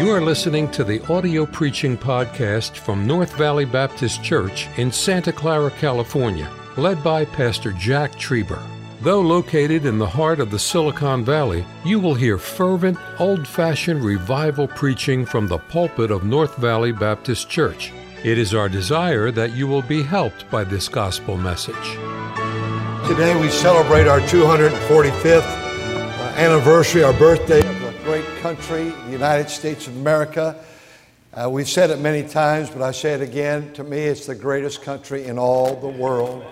You are listening to the audio preaching podcast from North Valley Baptist Church in Santa Clara, California, led by Pastor Jack Trieber. Though located in the heart of the Silicon Valley, you will hear fervent, old fashioned revival preaching from the pulpit of North Valley Baptist Church. It is our desire that you will be helped by this gospel message. Today we celebrate our 245th uh, anniversary, our birthday country, the United States of America. Uh, we've said it many times, but I say it again. To me, it's the greatest country in all the world.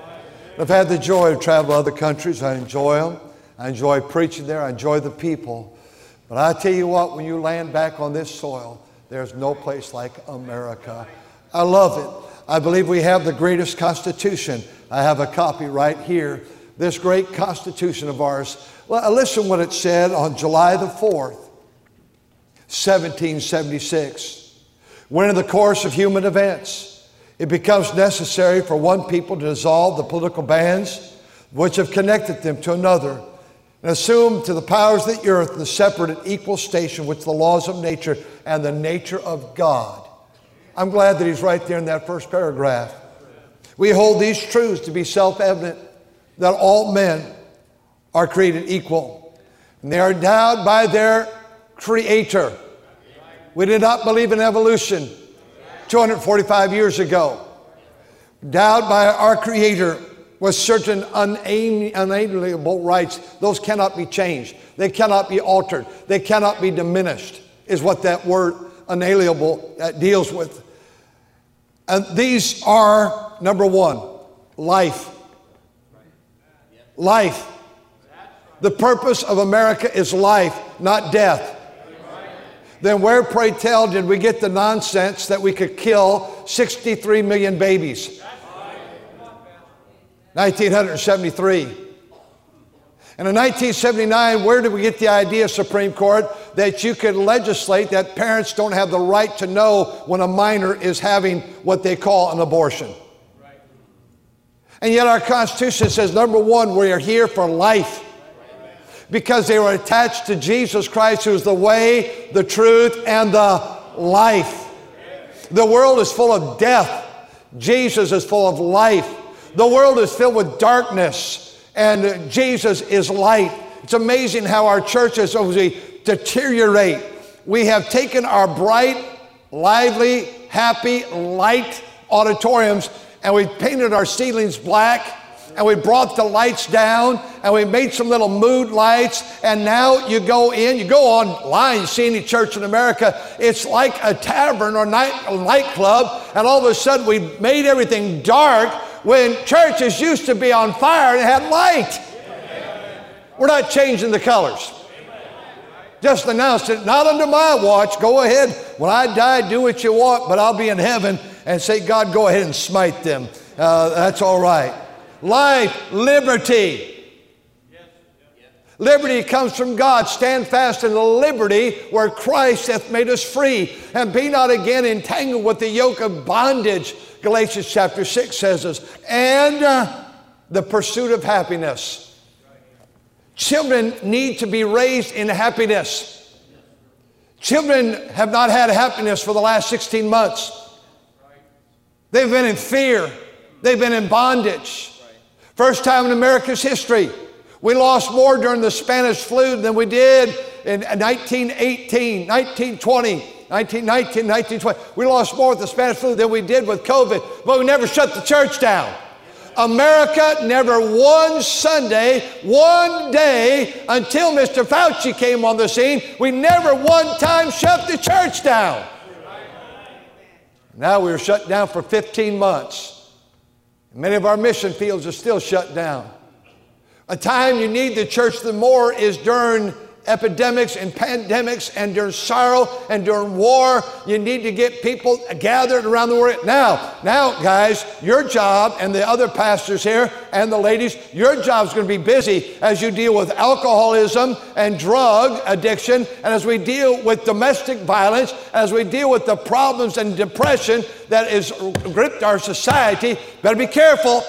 I've had the joy of traveling to other countries. I enjoy them. I enjoy preaching there. I enjoy the people. But I tell you what, when you land back on this soil, there's no place like America. I love it. I believe we have the greatest Constitution. I have a copy right here. This great Constitution of ours. Well, listen what it said on July the 4th, 1776. When in the course of human events, it becomes necessary for one people to dissolve the political bands which have connected them to another and assume to the powers of the earth the separate and equal station which the laws of nature and the nature of God I'm glad that he's right there in that first paragraph. We hold these truths to be self evident that all men are created equal and they are endowed by their creator. We did not believe in evolution 245 years ago. Endowed by our creator with certain unalienable rights. Those cannot be changed. They cannot be altered. They cannot be diminished, is what that word unalienable deals with. And these are number one, life. Life. The purpose of America is life, not death. Then where, pray tell, did we get the nonsense that we could kill 63 million babies? 1973. And in 1979, where did we get the idea, Supreme Court, that you could legislate that parents don't have the right to know when a minor is having what they call an abortion? And yet our Constitution says, number one, we are here for life. Because they were attached to Jesus Christ, who is the way, the truth, and the life. The world is full of death. Jesus is full of life. The world is filled with darkness and Jesus is light. It's amazing how our churches, as we deteriorate, we have taken our bright, lively, happy, light auditoriums and we've painted our ceilings black and we brought the lights down and we made some little mood lights and now you go in you go online you see any church in america it's like a tavern or night, a nightclub and all of a sudden we made everything dark when churches used to be on fire and had light. We're not changing the colors. Just announced it, not under my watch. Go ahead. When I die, do what you want, but I'll be in heaven and say, God, go ahead and smite them. Uh, that's all right. Life, liberty. Liberty comes from God. Stand fast in the liberty where Christ hath made us free. And be not again entangled with the yoke of bondage. Galatians chapter 6 says this. And uh, the pursuit of happiness. Children need to be raised in happiness. Children have not had happiness for the last 16 months. They've been in fear. They've been in bondage. First time in America's history. We lost more during the Spanish flu than we did in 1918, 1920, 1919, 1920. We lost more with the Spanish flu than we did with COVID, but we never shut the church down. America never one Sunday, one day until Mr. Fauci came on the scene, we never one time shut the church down. Now we are shut down for 15 months. Many of our mission fields are still shut down. A time you need the church the more is during epidemics and pandemics and during sorrow and during war. You need to get people gathered around the world. Now, now, guys, your job and the other pastors here and the ladies, your job is going to be busy as you deal with alcoholism and drug addiction, and as we deal with domestic violence, as we deal with the problems and depression that has gripped our society. Better be careful.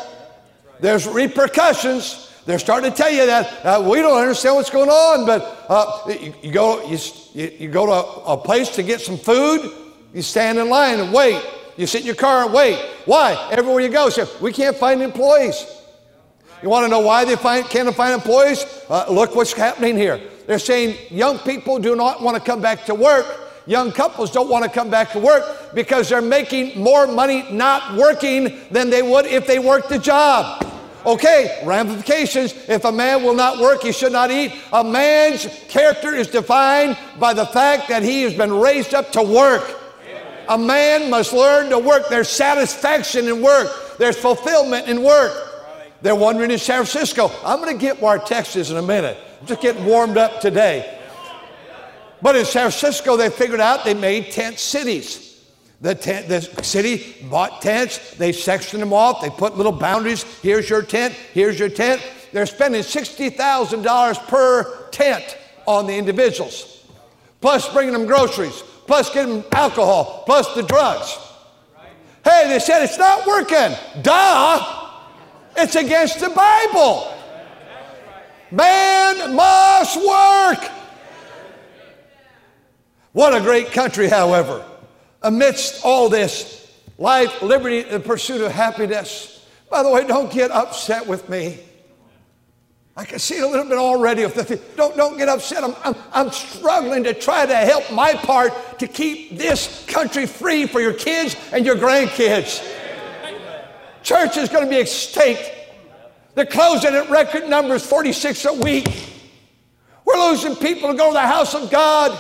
There's repercussions They're starting to tell you that uh, we don't understand what's going on, but uh, you, you, go you, you go to a, a place to get some food, you stand in line and wait. You sit in your car and wait. Why? Everywhere you go, say, we can't find employees. You want to know why they find, can't find employees? Uh, look what's happening here. They're saying young people do not want to come back to work. Young couples don't want to come back to work because they're making more money not working than they would if they worked the job. Okay, ramifications. If a man will not work, he should not eat. A man's character is defined by the fact that he has been raised up to work. A man must learn to work. There's satisfaction in work, there's fulfillment in work. They're wondering in San Francisco. I'm going to get where is in a minute. I'm just getting warmed up today. But in San Francisco, they figured out they made tent cities. The, tent, the city bought tents, they sectioned them off, they put little boundaries. Here's your tent, here's your tent. They're spending $60,000 per tent on the individuals, plus bringing them groceries, plus getting them alcohol, plus the drugs. Hey, they said it's not working. Duh! It's against the Bible. Man must work. What a great country, however amidst all this life, liberty, the pursuit of happiness. By the way, don't get upset with me. I can see it a little bit already. Don't, don't get upset. I'm, I'm, I'm struggling to try to help my part to keep this country free for your kids and your grandkids. Church is going to be extinct. They're closing at record numbers, 46 a week. We're losing people to go to the house of God.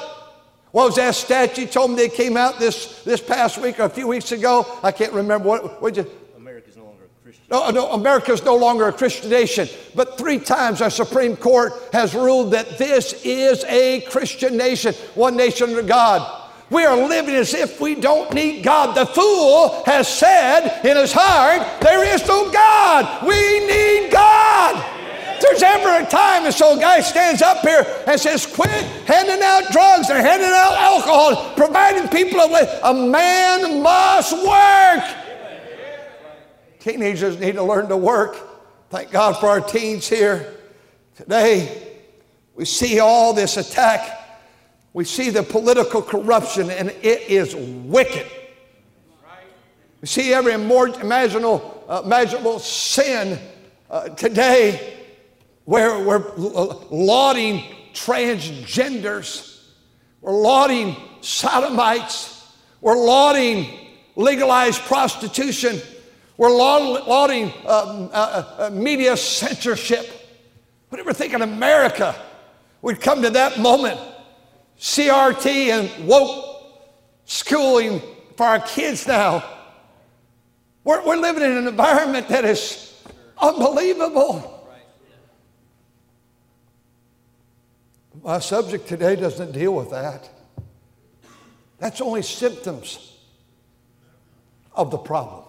What was that statute told me they came out this, this past week or a few weeks ago? I can't remember what. what you, America's no longer a Christian. No, no, America's no longer a Christian nation. But three times our Supreme Court has ruled that this is a Christian nation, one nation under God. We are living as if we don't need God. The fool has said in his heart, There is no God. We need God there's ever a time, and so a guy stands up here and says, quit handing out drugs and handing out alcohol, providing people with a man must work. Teenagers need to learn to work. Thank God for our teens here. Today, we see all this attack. We see the political corruption, and it is wicked. We see every imaginable, uh, imaginable sin uh, today where we're lauding transgenders, we're lauding sodomites, we're lauding legalized prostitution, we're lauding uh, uh, uh, media censorship. Whatever think in America we'd come to that moment, CRT and woke schooling for our kids now. We're, we're living in an environment that is unbelievable. My subject today doesn't deal with that. That's only symptoms of the problem.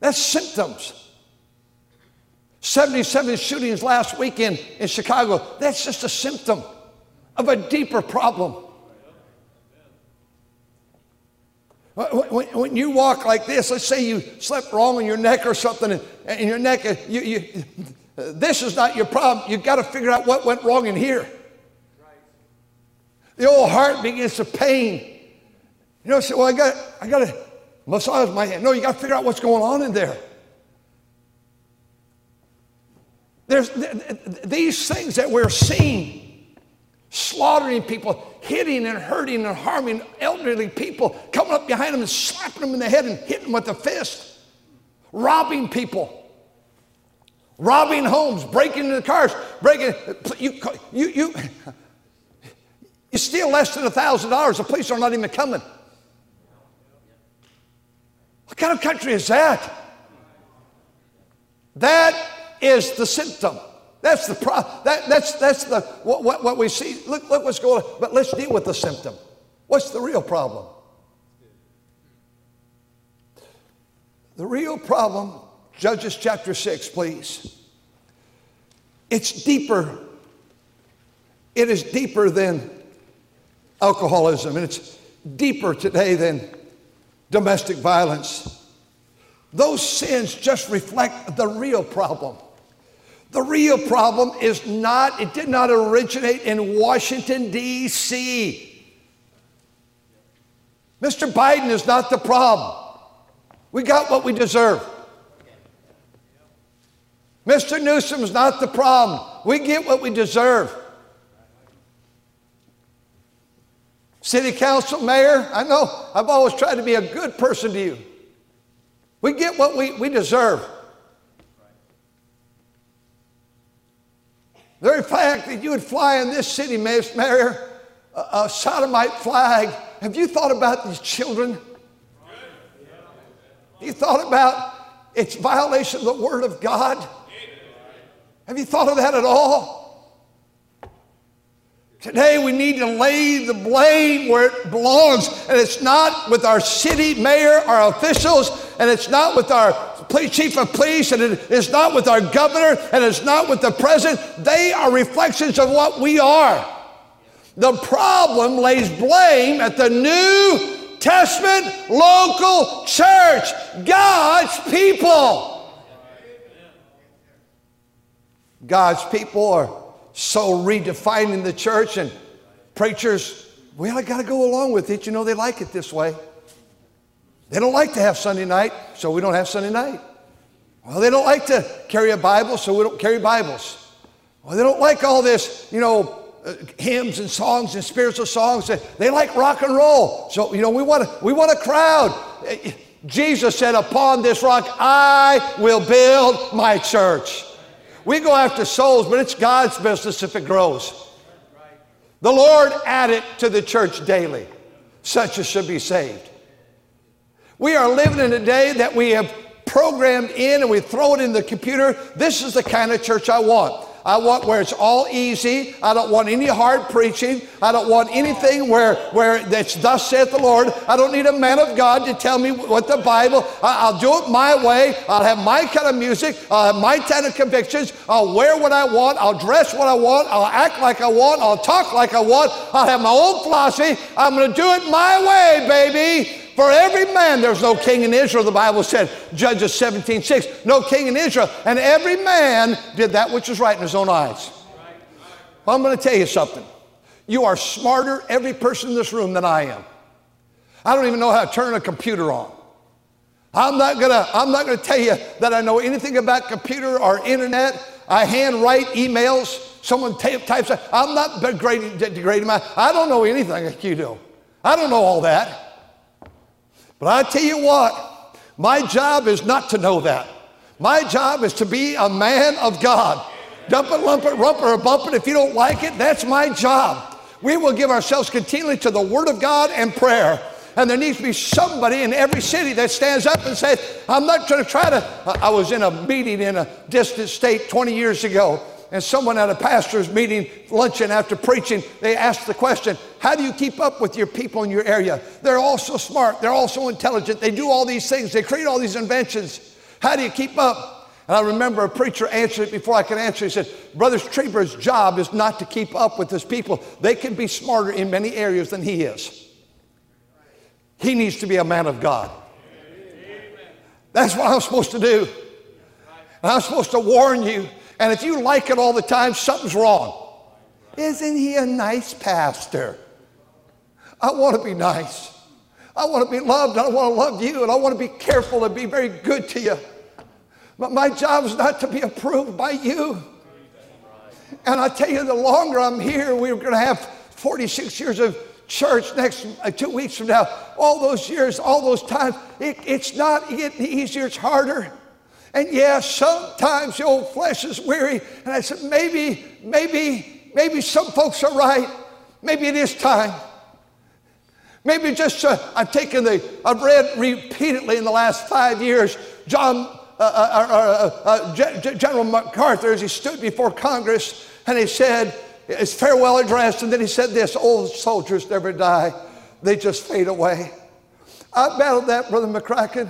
That's symptoms. 77 shootings last weekend in Chicago. That's just a symptom of a deeper problem. When, you walk like this, let's say you slept wrong on your neck or something, and, your neck, you, you, this is not your problem. You've got to figure out what went wrong in here. The old heart begins to pain. You know, say, well, I got, I got to massage my hand. No, you got to figure out what's going on in there. There's these things that we're seeing, slaughtering people, hitting and hurting and harming elderly people, coming up behind them and slapping them in the head and hitting them with a fist, robbing people robbing homes, breaking into cars, breaking. You, you, you, you steal less than a thousand dollars, the police are not even coming. What kind of country is that? That is the symptom. That's the pro- that, that's that's the what, what, what we see. Look, look what's going on. But let's deal with the symptom. What's the real problem? The real problem Judges chapter 6, please. It's deeper. It is deeper than alcoholism, and it's deeper today than domestic violence. Those sins just reflect the real problem. The real problem is not, it did not originate in Washington, D.C. Mr. Biden is not the problem. We got what we deserve. Mr. Newsom's not the problem. We get what we deserve. City council, mayor, I know I've always tried to be a good person to you. We get what we, we deserve. The very fact that you would fly in this city, Mayor, a, a sodomite flag, have you thought about these children? You thought about its violation of the Word of God? Have you thought of that at all? Today we need to lay the blame where it belongs, and it's not with our city mayor, our officials, and it's not with our chief of police, and it is not with our governor, and it's not with the president. They are reflections of what we are. The problem lays blame at the New Testament local church, God's people. God's people are so redefining the church, and preachers, well, I got to go along with it. You know, they like it this way. They don't like to have Sunday night, so we don't have Sunday night. Well, they don't like to carry a Bible, so we don't carry Bibles. Well, they don't like all this, you know, uh, hymns and songs and spiritual songs. They like rock and roll. So, you know, we want, a, we want a crowd. Jesus said, Upon this rock I will build my church. We go after souls, but it's God's business if it grows. The Lord added to the church daily, such as should be saved. We are living in a day that we have programmed in and we throw it in the computer. This is the kind of church I want. I want where it's all easy. I don't want any hard preaching. I don't want anything where, where that's thus saith the Lord. I don't need a man of God to tell me what the Bible. I, will do it my way. I'll have my kind of music. I'll have my kind of convictions. I'll wear what I want. I'll dress what I want. I'll act like I want. I'll talk like I want. I'll have my own philosophy. I'm going to do it my way, baby. For every man, there's no king in Israel, the Bible said, Judges 17 6, no king in Israel. And every man did that which was right in his own eyes. Well, I'm going to tell you something. You are smarter, every person in this room, than I am. I don't even know how to turn a computer on. I'm not gonna, I'm not gonna tell you that I know anything about computer or internet. I hand write emails. Someone types. I'm not degrading, degrading my. I don't know anything like you do. I don't know all that. But I tell you what, my job is not to know that. My job is to be a man of God. Dump it, lump it, rump it, or bump it. If you don't like it, that's my job. We will give ourselves continually to the Word of God and prayer. And there needs to be somebody in every city that stands up and says, I'm not going to try to. I was in a meeting in a distant state 20 years ago, and someone at a pastor's meeting, luncheon after preaching, they asked the question, How do you keep up with your people in your area? They're all so smart, they're all so intelligent, they do all these things, they create all these inventions. How do you keep up? And I remember a preacher answered it before I could answer. He said, Brother Trieber's job is not to keep up with his people. They can be smarter in many areas than he is. He needs to be a man of God. That's what I'm supposed to do. And I'm supposed to warn you and if you like it all the time, something's wrong. Isn't he a nice pastor? I want to be nice. I want to be loved. I want to love you. And I want to be careful and be very good to you. But my job is not to be approved by you. And I tell you, the longer I'm here, we're going to have 46 years of church next uh, two weeks from now. All those years, all those times, it, it's not getting easier, it's harder. And yeah, sometimes the old flesh is weary. And I said, maybe, maybe, maybe some folks are right. Maybe it is time. Maybe just uh, I've taken the, I've read repeatedly in the last five years John, uh, uh, uh, uh, uh General MacArthur as he stood before Congress and he said his farewell address, and then he said this old soldiers never die, they just fade away. I battled that, Brother McCracken.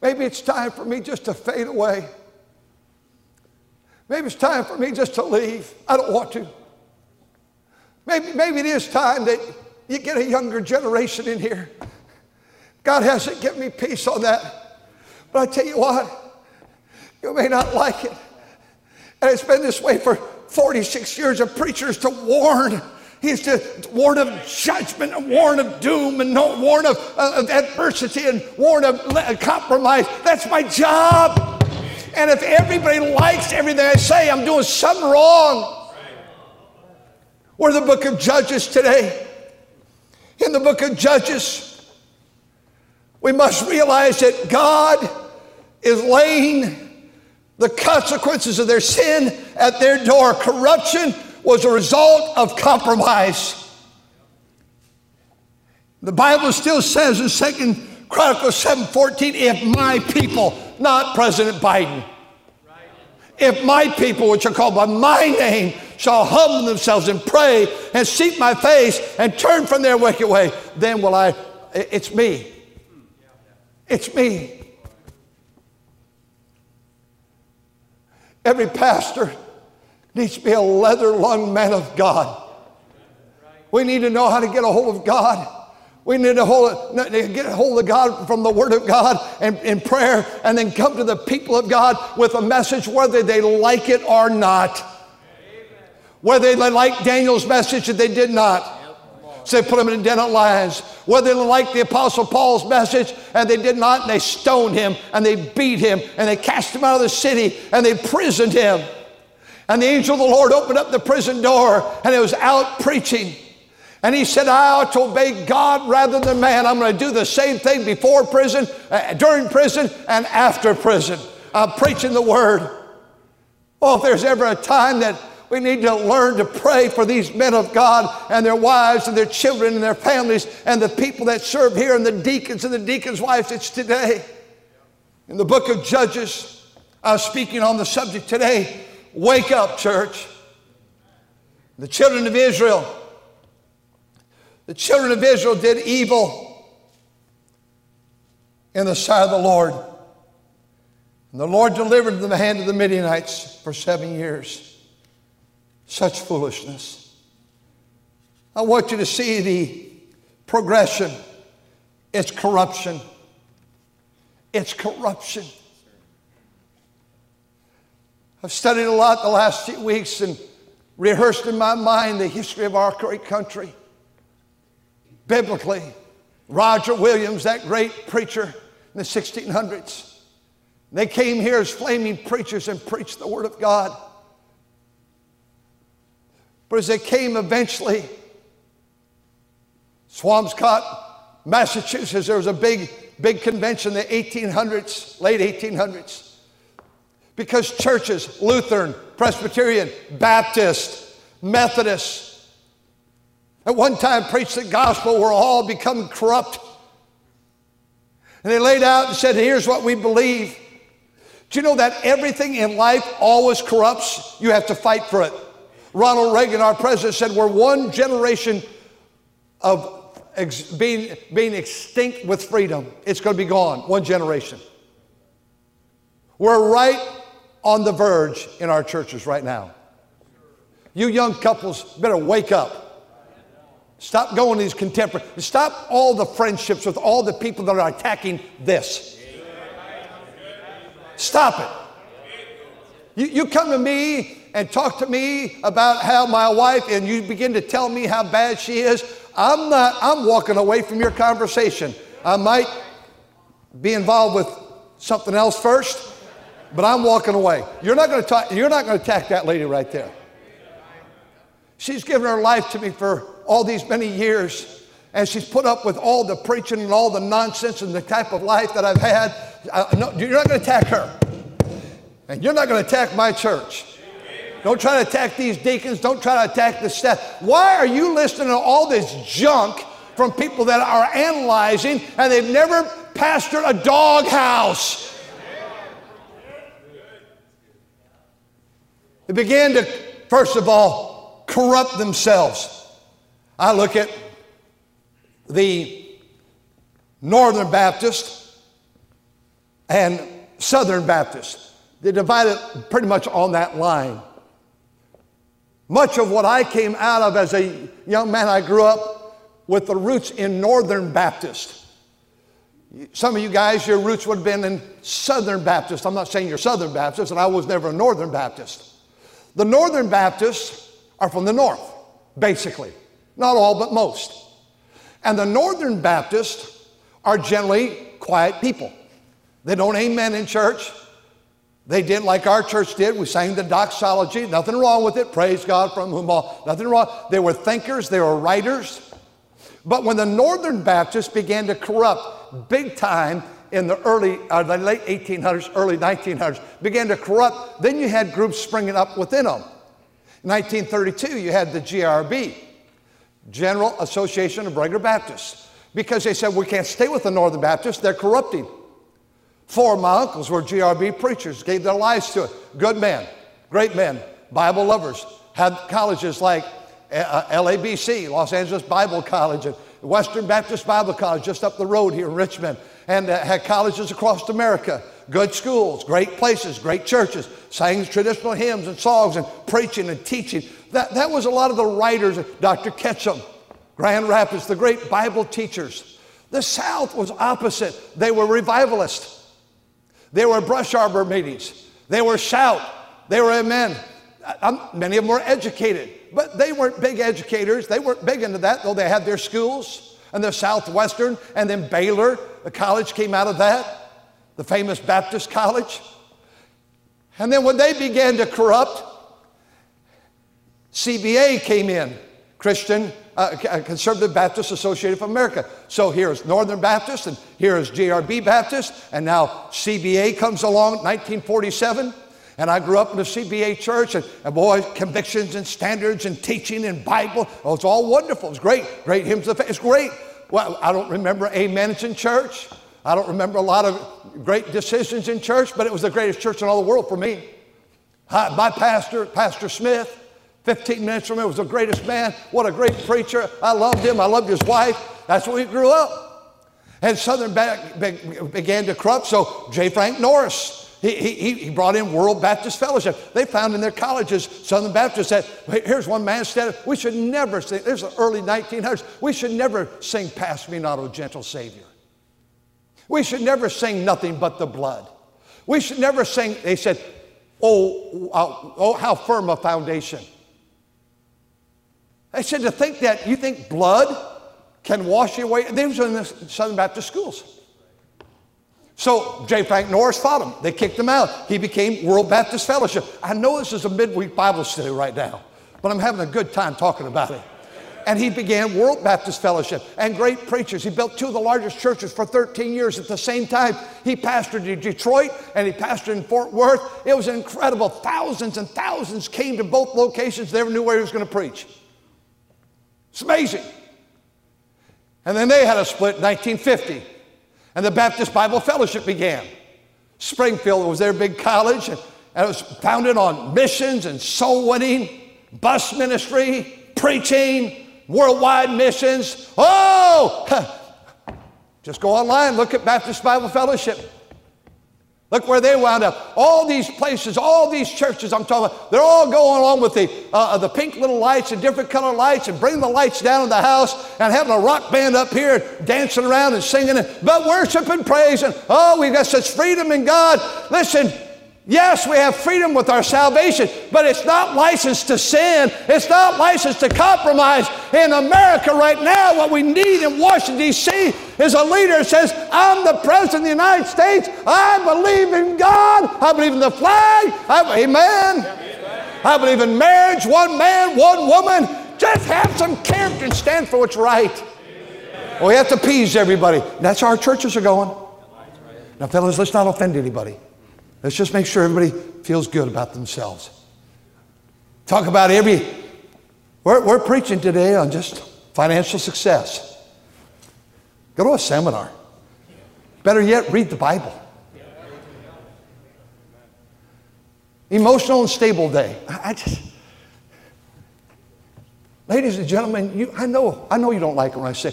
Maybe it's time for me just to fade away. Maybe it's time for me just to leave. I don't want to. Maybe, maybe it is time that you get a younger generation in here. God hasn't given me peace on that. But I tell you what, you may not like it. And it's been this way for 46 years of preachers to warn. He's to warn of judgment and warn of doom and no, warn of, uh, of adversity and warn of compromise. That's my job. And if everybody likes everything I say, I'm doing something wrong. We're the book of Judges today. In the book of Judges, we must realize that God is laying the consequences of their sin at their door. Corruption was a result of compromise. The Bible still says in Second Chronicles 7:14, if my people, not President Biden, if my people, which are called by my name, shall humble themselves and pray and seek my face and turn from their wicked way, then will I, it's me. It's me. Every pastor needs to be a leather lung man of God. We need to know how to get a hold of God. We need to hold, get a hold of God from the Word of God and in prayer, and then come to the people of God with a message, whether they like it or not. Whether they like Daniel's message or they did not. So they put him in a den of lions. Whether they liked the Apostle Paul's message and they did not, and they stoned him and they beat him and they cast him out of the city and they imprisoned him. And the angel of the Lord opened up the prison door and he was out preaching. And he said, I ought to obey God rather than man. I'm going to do the same thing before prison, uh, during prison, and after prison. I'm preaching the word. Oh, if there's ever a time that we need to learn to pray for these men of God and their wives and their children and their families and the people that serve here and the deacons and the deacons' wives. It's today. In the book of Judges, I was speaking on the subject today. Wake up, church. The children of Israel, the children of Israel did evil in the sight of the Lord. And the Lord delivered them the hand of the Midianites for seven years. Such foolishness. I want you to see the progression. It's corruption. It's corruption. I've studied a lot the last few weeks and rehearsed in my mind the history of our great country. Biblically, Roger Williams, that great preacher in the 1600s, they came here as flaming preachers and preached the Word of God. But as they came eventually, Swampscott, Massachusetts, there was a big, big convention in the 1800s, late 1800s. Because churches, Lutheran, Presbyterian, Baptist, Methodist, at one time preached the gospel were all become corrupt. And they laid out and said, here's what we believe. Do you know that everything in life always corrupts? You have to fight for it. Ronald Reagan, our president, said we're one generation of ex- being, being extinct with freedom. It's going to be gone, one generation. We're right on the verge in our churches right now. You young couples better wake up. Stop going these contemporary. Stop all the friendships with all the people that are attacking this. Stop it. You, you come to me and talk to me about how my wife, and you begin to tell me how bad she is, I'm not, I'm walking away from your conversation. I might be involved with something else first, but I'm walking away. You're not going to talk, you're not going to attack that lady right there. She's given her life to me for all these many years, and she's put up with all the preaching and all the nonsense and the type of life that I've had. No, you're not going to attack her. And you're not going to attack my church. Don't try to attack these deacons. Don't try to attack the staff. Why are you listening to all this junk from people that are analyzing and they've never pastored a doghouse? They began to, first of all, corrupt themselves. I look at the Northern Baptist and Southern Baptist. They divided pretty much on that line. Much of what I came out of as a young man, I grew up with the roots in Northern Baptist. Some of you guys, your roots would have been in Southern Baptist. I'm not saying you're Southern Baptist, and I was never a Northern Baptist. The Northern Baptists are from the North, basically. Not all, but most. And the Northern Baptists are generally quiet people. They don't amen in church. They did like our church did. We sang the doxology. Nothing wrong with it. Praise God from whom all. Nothing wrong. They were thinkers. They were writers. But when the Northern Baptists began to corrupt big time in the early, uh, the late 1800s, early 1900s, began to corrupt, then you had groups springing up within them. In 1932, you had the GRB, General Association of Regular Baptists, because they said we can't stay with the Northern Baptists, they're corrupting. Four of my uncles were GRB preachers, gave their lives to it. Good men, great men, Bible lovers, had colleges like uh, LABC, Los Angeles Bible College, and Western Baptist Bible College just up the road here in Richmond, and uh, had colleges across America. Good schools, great places, great churches, sang traditional hymns and songs and preaching and teaching. That, that was a lot of the writers, Dr. Ketcham, Grand Rapids, the great Bible teachers. The South was opposite. They were revivalists. They were brush arbor meetings. They were shout. They were amen. I'm, many of them were educated, but they weren't big educators. They weren't big into that, though they had their schools and their Southwestern, and then Baylor, the college came out of that, the famous Baptist college. And then when they began to corrupt, CBA came in, Christian uh, uh, Conservative Baptist Associated of America. So here's Northern Baptist, and here's GRB Baptist, and now CBA comes along, 1947. And I grew up in a CBA church, and, and boy, convictions and standards and teaching and Bible. Oh, it's all wonderful. It's great. Great hymns of faith. It's great. Well, I don't remember amens in church. I don't remember a lot of great decisions in church, but it was the greatest church in all the world for me. my pastor, Pastor Smith, 15 minutes from him was the greatest man. What a great preacher. I loved him. I loved his wife. That's where we grew up. And Southern began to corrupt. So J. Frank Norris, he, he, he brought in World Baptist Fellowship. They found in their colleges, Southern Baptists said, here's one man said, we should never sing, this is the early 1900s, we should never sing Pass Me Not, O Gentle Savior. We should never sing nothing but the blood. We should never sing, they said, oh, uh, oh how firm a foundation. They said, to think that you think blood can wash you away. They was in the Southern Baptist schools. So J. Frank Norris fought him. They kicked him out. He became World Baptist Fellowship. I know this is a midweek Bible study right now, but I'm having a good time talking about it. And he began World Baptist Fellowship and great preachers. He built two of the largest churches for 13 years at the same time. He pastored in Detroit and he pastored in Fort Worth. It was incredible. Thousands and thousands came to both locations, They never knew where he was going to preach. It's amazing. And then they had a split in 1950, and the Baptist Bible Fellowship began. Springfield was their big college, and, it was founded on missions and soul winning, bus ministry, preaching, worldwide missions. Oh! Just go online, look at Baptist Bible Fellowship. Look where they wound up. All these places, all these churches I'm talking about, they're all going along with the, uh, the pink little lights and different color lights and bringing the lights down in the house and having a rock band up here dancing around and singing, but worship and praise. And oh, we've got such freedom in God. Listen, Yes, we have freedom with our salvation, but it's not licensed to sin. It's not licensed to compromise. In America right now, what we need in Washington, D.C. is a leader who says, I'm the President of the United States. I believe in God. I believe in the flag. I, amen. I believe in marriage, one man, one woman. Just have some character and stand for what's right. We have to appease everybody. That's how our churches are going. Now, fellas, let's not offend anybody. Let's just make sure everybody feels good about themselves. Talk about every, we're, we're preaching today on just financial success. Go to a seminar. Better yet, read the Bible. Emotional and stable day. I, just, ladies and gentlemen, you, I know, I know you don't like it when I say,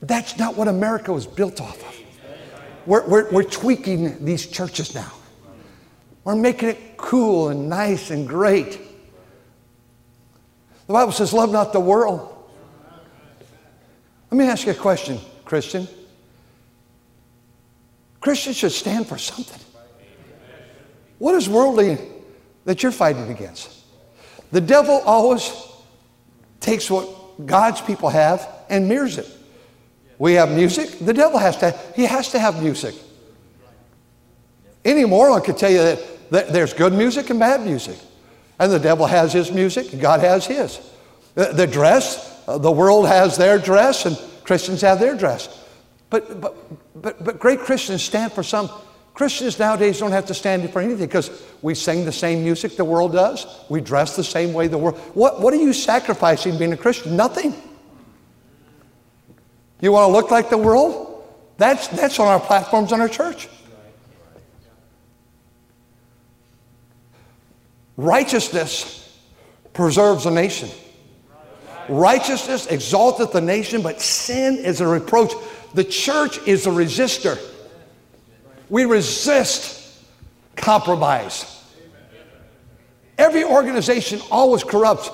that's not what America was built off of we're, we're, we're tweaking these churches now. We're making it cool and nice and great. The Bible says, Love not the world. Let me ask you a question, Christian. Christians should stand for something. What is worldly that you're fighting against? The devil always takes what God's people have and mirrors it. We have music. The devil has to, he has to have music. Any moron could tell you that, that there's good music and bad music. And the devil has his music, God has his. The, the dress, uh, the world has their dress, and Christians have their dress. But, but, but, but great Christians stand for some. Christians nowadays don't have to stand for anything because we sing the same music the world does. We dress the same way the world. What, what are you sacrificing being a Christian? Nothing. You want to look like the world? That's, that's on our platforms in our church. Righteousness preserves a nation. Righteousness exalteth the nation, but sin is a reproach. The church is a resistor. We resist compromise. Every organization always corrupts.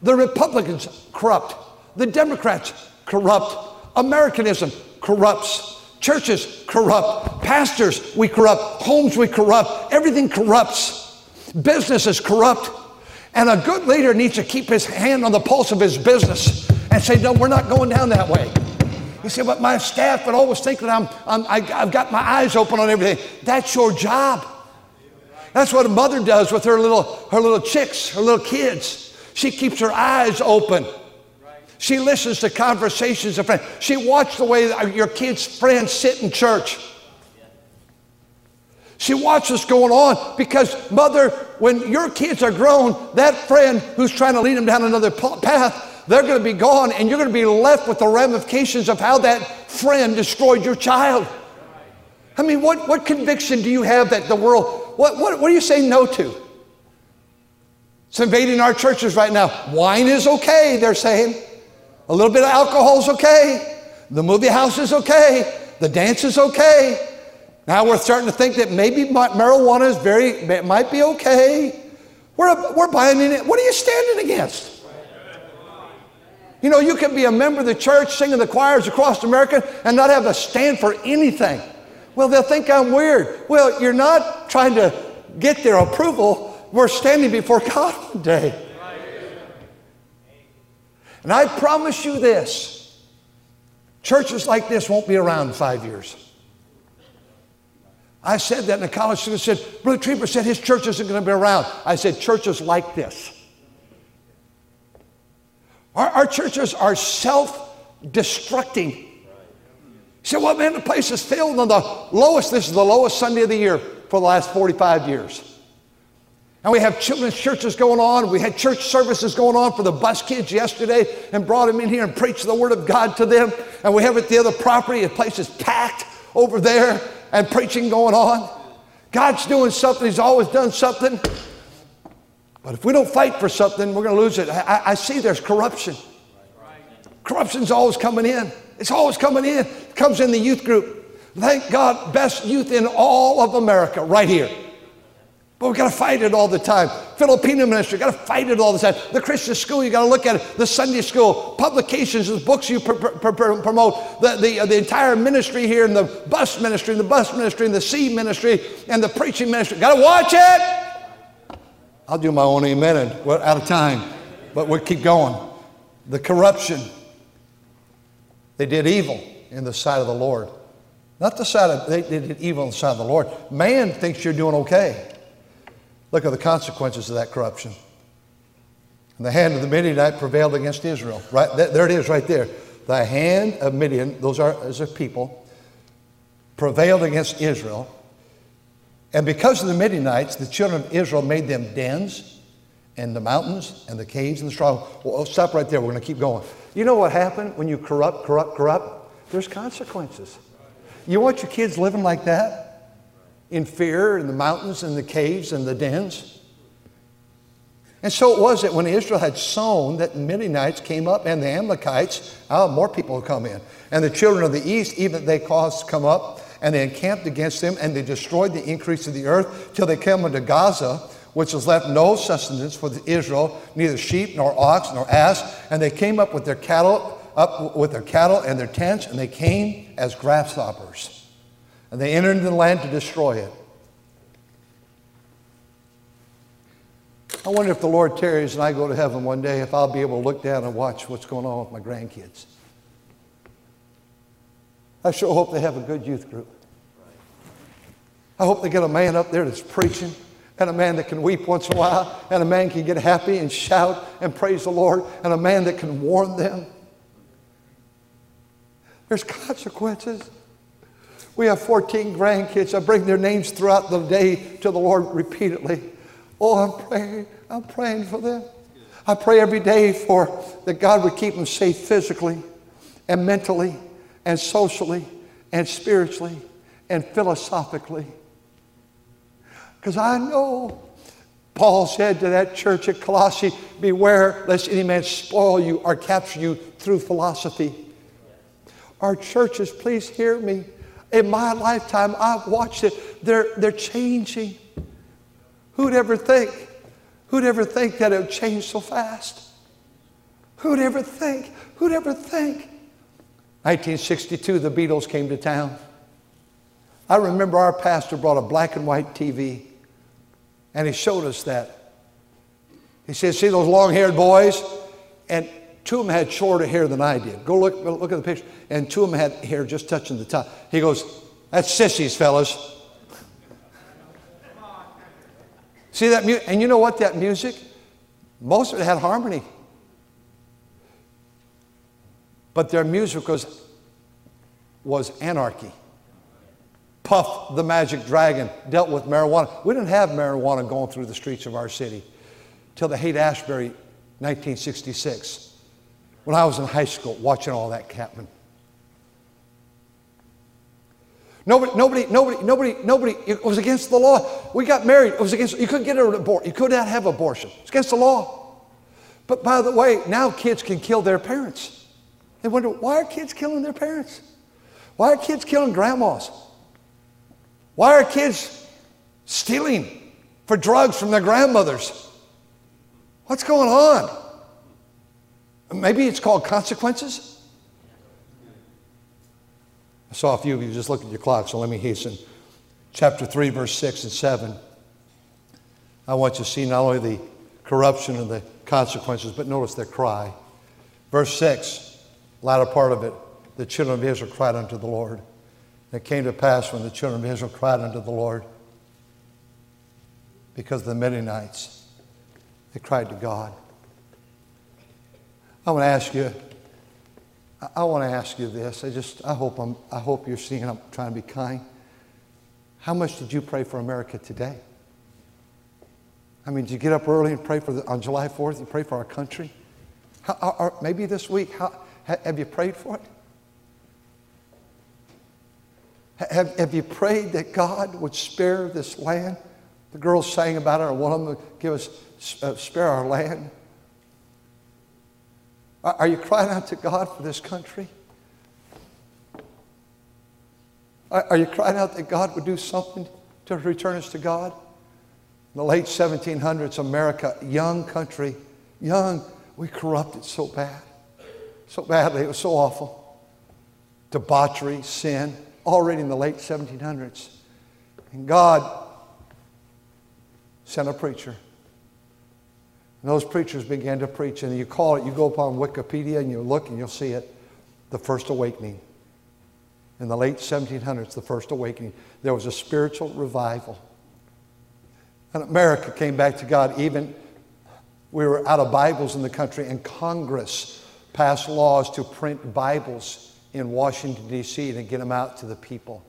The Republicans corrupt. The Democrats corrupt. Americanism corrupts. Churches corrupt. Pastors, we corrupt. Homes, we corrupt. Everything corrupts. Business is corrupt. And a good leader needs to keep his hand on the pulse of his business and say, no, we're not going down that way. You say, but my staff would always think that I'm, I'm, I, have got my eyes open on everything. That's your job. That's what a mother does with her little, her little chicks, her little kids. She keeps her eyes open. She listens to conversations of friends. She watches the way your kids' friends sit in church. She watches what's going on because, mother, when your kids are grown, that friend who's trying to lead them down another path, they're going to be gone, and you're going to be left with the ramifications of how that friend destroyed your child. I mean, what, what conviction do you have that the world, what, what, what are you saying no to? It's invading our churches right now. Wine is okay, they're saying. A little bit of alcohol is okay. The movie house is okay. The dance is okay. Now we're starting to think that maybe marijuana is very, might be okay. We're, we're buying in it. What are you standing against? You know, you can be a member of the church, singing the choirs across America, and not have a stand for anything. Well, they'll think I'm weird. Well, you're not trying to get their approval. We're standing before God one day. And I promise you this churches like this won't be around in five years. I said that in a college student said, Brother Trieber said his church isn't going to be around. I said, churches like this. Our, our churches are self destructing. He said, Well, man, the place is filled on the lowest. This is the lowest Sunday of the year for the last 45 years. And we have children's churches going on. We had church services going on for the bus kids yesterday and brought them in here and preached the Word of God to them. And we have at the other property, the place is packed over there and preaching going on. God's doing something, He's always done something. But if we don't fight for something, we're going to lose it. I, I see there's corruption. Corruption's always coming in. It's always coming in. It comes in the youth group. Thank God, best youth in all of America, right here. But we've got to fight it all the time. Filipino ministry, got to fight it all the time. The Christian school, you got to look at it. The Sunday school, publications, the books you pr- pr- pr- promote, the, the, uh, the entire ministry here, and the bus ministry, and the bus ministry, and the seed ministry, and the preaching ministry. Got to watch it. I'll do my own amen, and we're out of time, but we'll keep going. The corruption. They did evil in the sight of the Lord. Not the sight of, they, they did evil in the sight of the Lord. Man thinks you're doing okay. Look at the consequences of that corruption. And the hand of the Midianite prevailed against Israel. Right there it is, right there. The hand of Midian, those are as a people, prevailed against Israel. And because of the Midianites, the children of Israel made them dens and the mountains and the caves and the straw. Well, oh, stop right there. We're going to keep going. You know what happened when you corrupt, corrupt, corrupt? There's consequences. You want your kids living like that? In fear in the mountains and the caves and the dens. And so it was that when Israel had sown, that Midianites came up and the Amalekites, oh, more people come in. And the children of the east, even they caused come up, and they encamped against them, and they destroyed the increase of the earth till they came unto Gaza, which was left no sustenance for the Israel, neither sheep nor ox nor ass. And they came up with their cattle, up with their cattle and their tents, and they came as grasshoppers. And they entered the land to destroy it. I wonder if the Lord tarries and I go to heaven one day, if I'll be able to look down and watch what's going on with my grandkids. I sure hope they have a good youth group. I hope they get a man up there that's preaching and a man that can weep once in a while and a man can get happy and shout and praise the Lord and a man that can warn them. There's consequences. We have 14 grandkids. I bring their names throughout the day to the Lord repeatedly. Oh, I'm praying. I'm praying for them. I pray every day for that God would keep them safe physically and mentally and socially and spiritually and philosophically. Because I know Paul said to that church at Colossae, Beware lest any man spoil you or capture you through philosophy. Our churches, please hear me. In my lifetime, I've watched it. They're, they're changing. Who'd ever think? Who'd ever think that it would change so fast? Who'd ever think? Who'd ever think? 1962, the Beatles came to town. I remember our pastor brought a black and white TV, and he showed us that. He said, See those long haired boys? And two of them had shorter hair than I did. Go look, look at the picture. And two of them had hair just touching the top. He goes, That's sissies, fellas. See that music? And you know what? That music, most of it had harmony. But their music was, was anarchy. Puff the Magic Dragon dealt with marijuana. We didn't have marijuana going through the streets of our city till the Haight Ashbury 1966 when I was in high school watching all that happen. Nobody, nobody, nobody, nobody, nobody, it was against the law. We got married, it was against, you couldn't get an abortion, you could not have abortion. It's against the law. But by the way, now kids can kill their parents. They wonder, why are kids killing their parents? Why are kids killing grandmas? Why are kids stealing for drugs from their grandmothers? What's going on? Maybe it's called consequences. I saw a few of you just look at your clock, so let me hasten. Chapter 3, verse 6 and 7. I want you to see not only the corruption and the consequences, but notice their cry. Verse 6 latter part of it, the children of Israel cried unto the Lord. And it came to pass when the children of Israel cried unto the Lord, because of the Midianites, they cried to God. I want to ask you, I want to ask you this. I just, I hope I'm, I hope you're seeing I'm trying to be kind. How much did you pray for America today? I mean, did you get up early and pray for the, on July 4th, you pray for our country? How, or maybe this week, how, have you prayed for it? Have, have you prayed that God would spare this land? The girls sang about it, or one of them give us, uh, spare our land. Are, you crying out to God for this country? Are you crying out that God would do something to return us to God? In the late 1700s, America, young country, young, we corrupted so bad so badly. It was so awful. Debauchery, sin, already in the late 1700s. And God sent a preacher. And those preachers began to preach. And you call it, you go upon Wikipedia and you look and you'll see it the First Awakening. In the late 1700s, the First Awakening, there was a spiritual revival. And America came back to God. Even we were out of Bibles in the country, and Congress passed laws to print Bibles in Washington, D.C. to get them out to the people.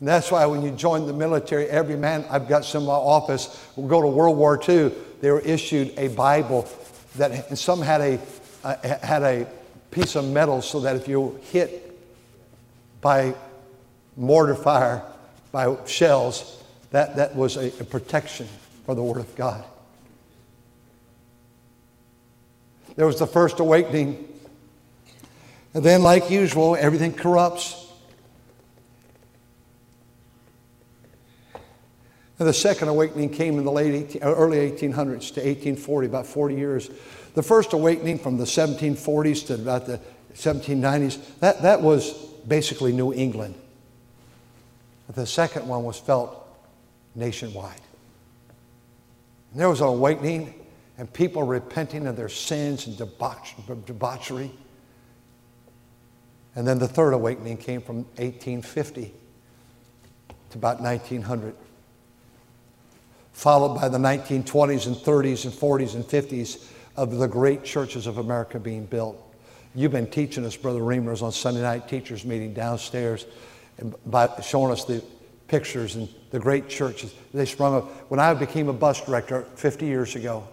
And that's why when you join the military, every man, I've got some in my office, will go to World War II, they were issued a Bible that, and some had a, uh, had a piece of metal so that if you hit by mortar fire, by shells, that, that was a, a protection for the Word of God. There was the first awakening. And then, like usual, everything corrupts. And the second awakening came in the late 18, uh, early 1800s to 1840, about 40 years. The first awakening from the 1740s to about the 1790s, that, that was basically New England. But the second one was felt nationwide. And there was an awakening and people repenting of their sins and debauch- debauchery. And then the third awakening came from 1850 to about 1900, followed by the 1920s and 30s and 40s and 50s of the great churches of America being built. You've been teaching us, Brother Reimers, on Sunday night teachers meeting downstairs, and by showing us the pictures and the great churches. They sprung up. When I became a bus director 50 years ago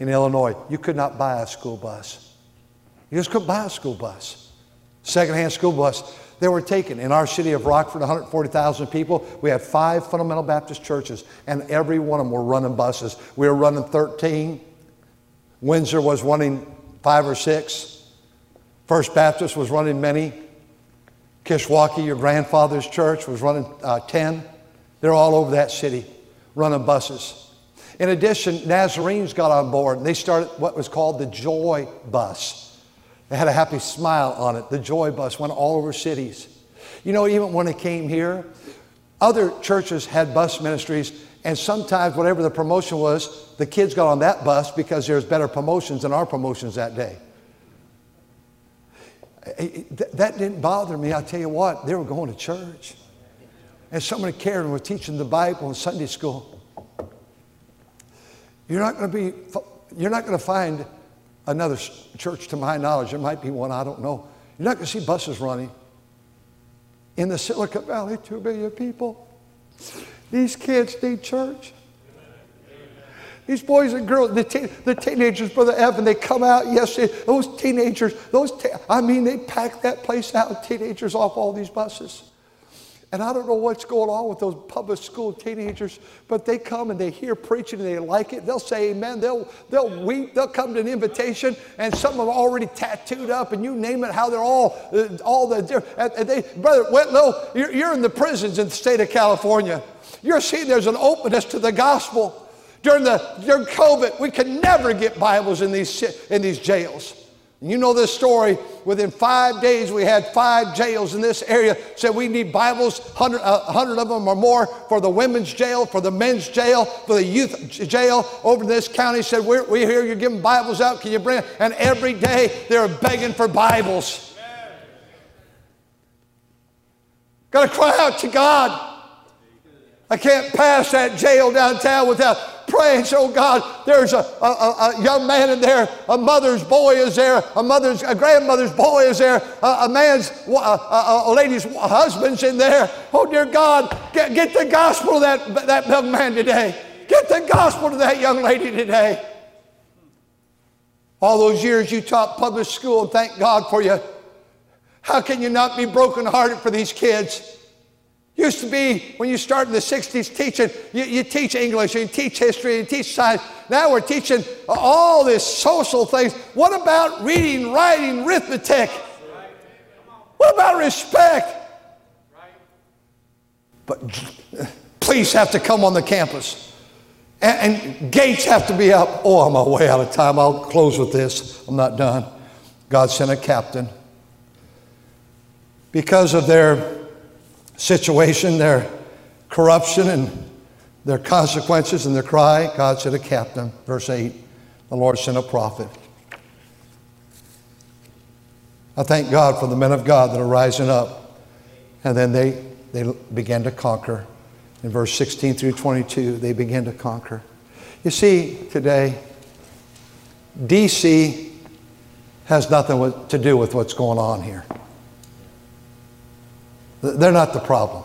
in Illinois, you could not buy a school bus. You just couldn't buy a school bus. Secondhand school bus. They were taken. In our city of Rockford, 140,000 people, we had five fundamental Baptist churches, and every one of them were running buses. We were running 13. Windsor was running five or six. First Baptist was running many. Kishwaukee, your grandfather's church, was running uh, 10. They're all over that city running buses. In addition, Nazarenes got on board and they started what was called the Joy Bus. They had a happy smile on it. The Joy Bus went all over cities. You know, even when it came here, other churches had bus ministries, and sometimes, whatever the promotion was, the kids got on that bus because there's better promotions than our promotions that day. That didn't bother me. I tell you what, they were going to church. And somebody cared and was teaching the Bible in Sunday school. You're not going to be, you're not going to find another church to my knowledge. There might be one, I don't know. You're not going to see buses running. In the Silicon Valley, two billion people. These kids need church. These boys and girls, the, the teenagers, Brother Evan, they come out yesterday. Those teenagers, those te- I mean, they pack that place out, teenagers off all these buses. And I don't know what's going on with those public school teenagers, but they come and they hear preaching and they like it. They'll say amen. They'll, they'll weep. They'll come to an invitation, and some of them are already tattooed up, and you name it, how they're all, uh, all the, and they, Brother Whitlow, you're, you're in the prisons in the state of California. You're seeing there's an openness to the gospel. During, the, during COVID, we could never get Bibles in these, in these jails. You know this story. Within five days, we had five jails in this area. Said we need Bibles, 100, uh, 100 of them or more for the women's jail, for the men's jail, for the youth jail over in this county. Said, we're, we hear you're giving Bibles out. Can you bring it? And every day they're begging for Bibles. Got to cry out to God. I can't pass that jail downtown without praying. So, God, there's a, a, a, young man in there, a mother's boy is there, a mother's, a grandmother's boy is there, a, a man's, a, a, lady's husband's in there. Oh, dear God, get, get the gospel to that, that young man today. Get the gospel to that young lady today. All those years you taught public school, thank God for you. How can you not be brokenhearted for these kids? Used to be when you start in the 60s teaching, you, you teach English, you teach history, you teach science. Now we're teaching all this social things. What about reading, writing, arithmetic? What about respect? But police have to come on the campus. And, and gates have to be up. Oh, I'm way out of time. I'll close with this. I'm not done. God sent a captain. Because of their situation, their corruption, and their consequences and their cry, God sent a captain. Verse 8, the Lord sent a prophet. I thank God for the men of God that are rising up. And then they, they began to conquer. In verse 16 through 22, they began to conquer. You see, today, DC has nothing to do with what's going on here. They're not the problem.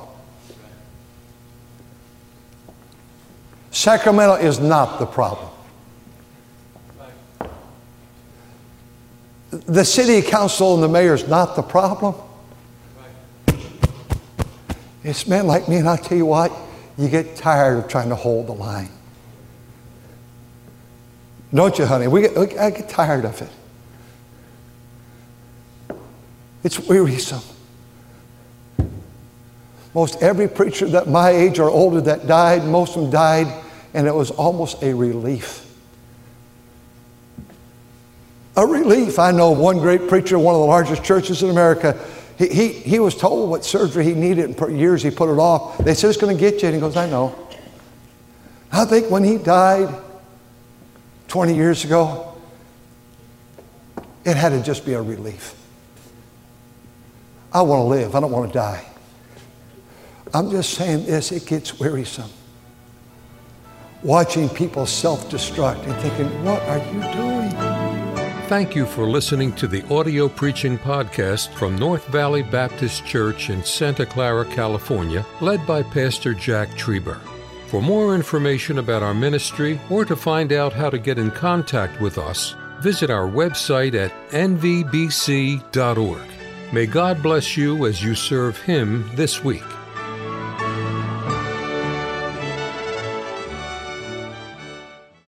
Sacramento is not the problem. The city council and the mayor is not the problem. It's men like me, and I tell you what, you get tired of trying to hold the line. Don't you, honey? We get, I get tired of it. It's wearisome. Most every preacher that my age or older that died, most of them died, and it was almost a relief. A relief. I know one great preacher, one of the largest churches in America. he, he, he was told what surgery he needed, and for years he put it off. They said, It's going to get you. And he goes, I know. I think when he died 20 years ago, it had to just be a relief. I want to live, I don't want to die. I'm just saying this, it gets wearisome. Watching people self destruct and thinking, what are you doing? Thank you for listening to the audio preaching podcast from North Valley Baptist Church in Santa Clara, California, led by Pastor Jack Trieber. For more information about our ministry or to find out how to get in contact with us, visit our website at nvbc.org. May God bless you as you serve Him this week.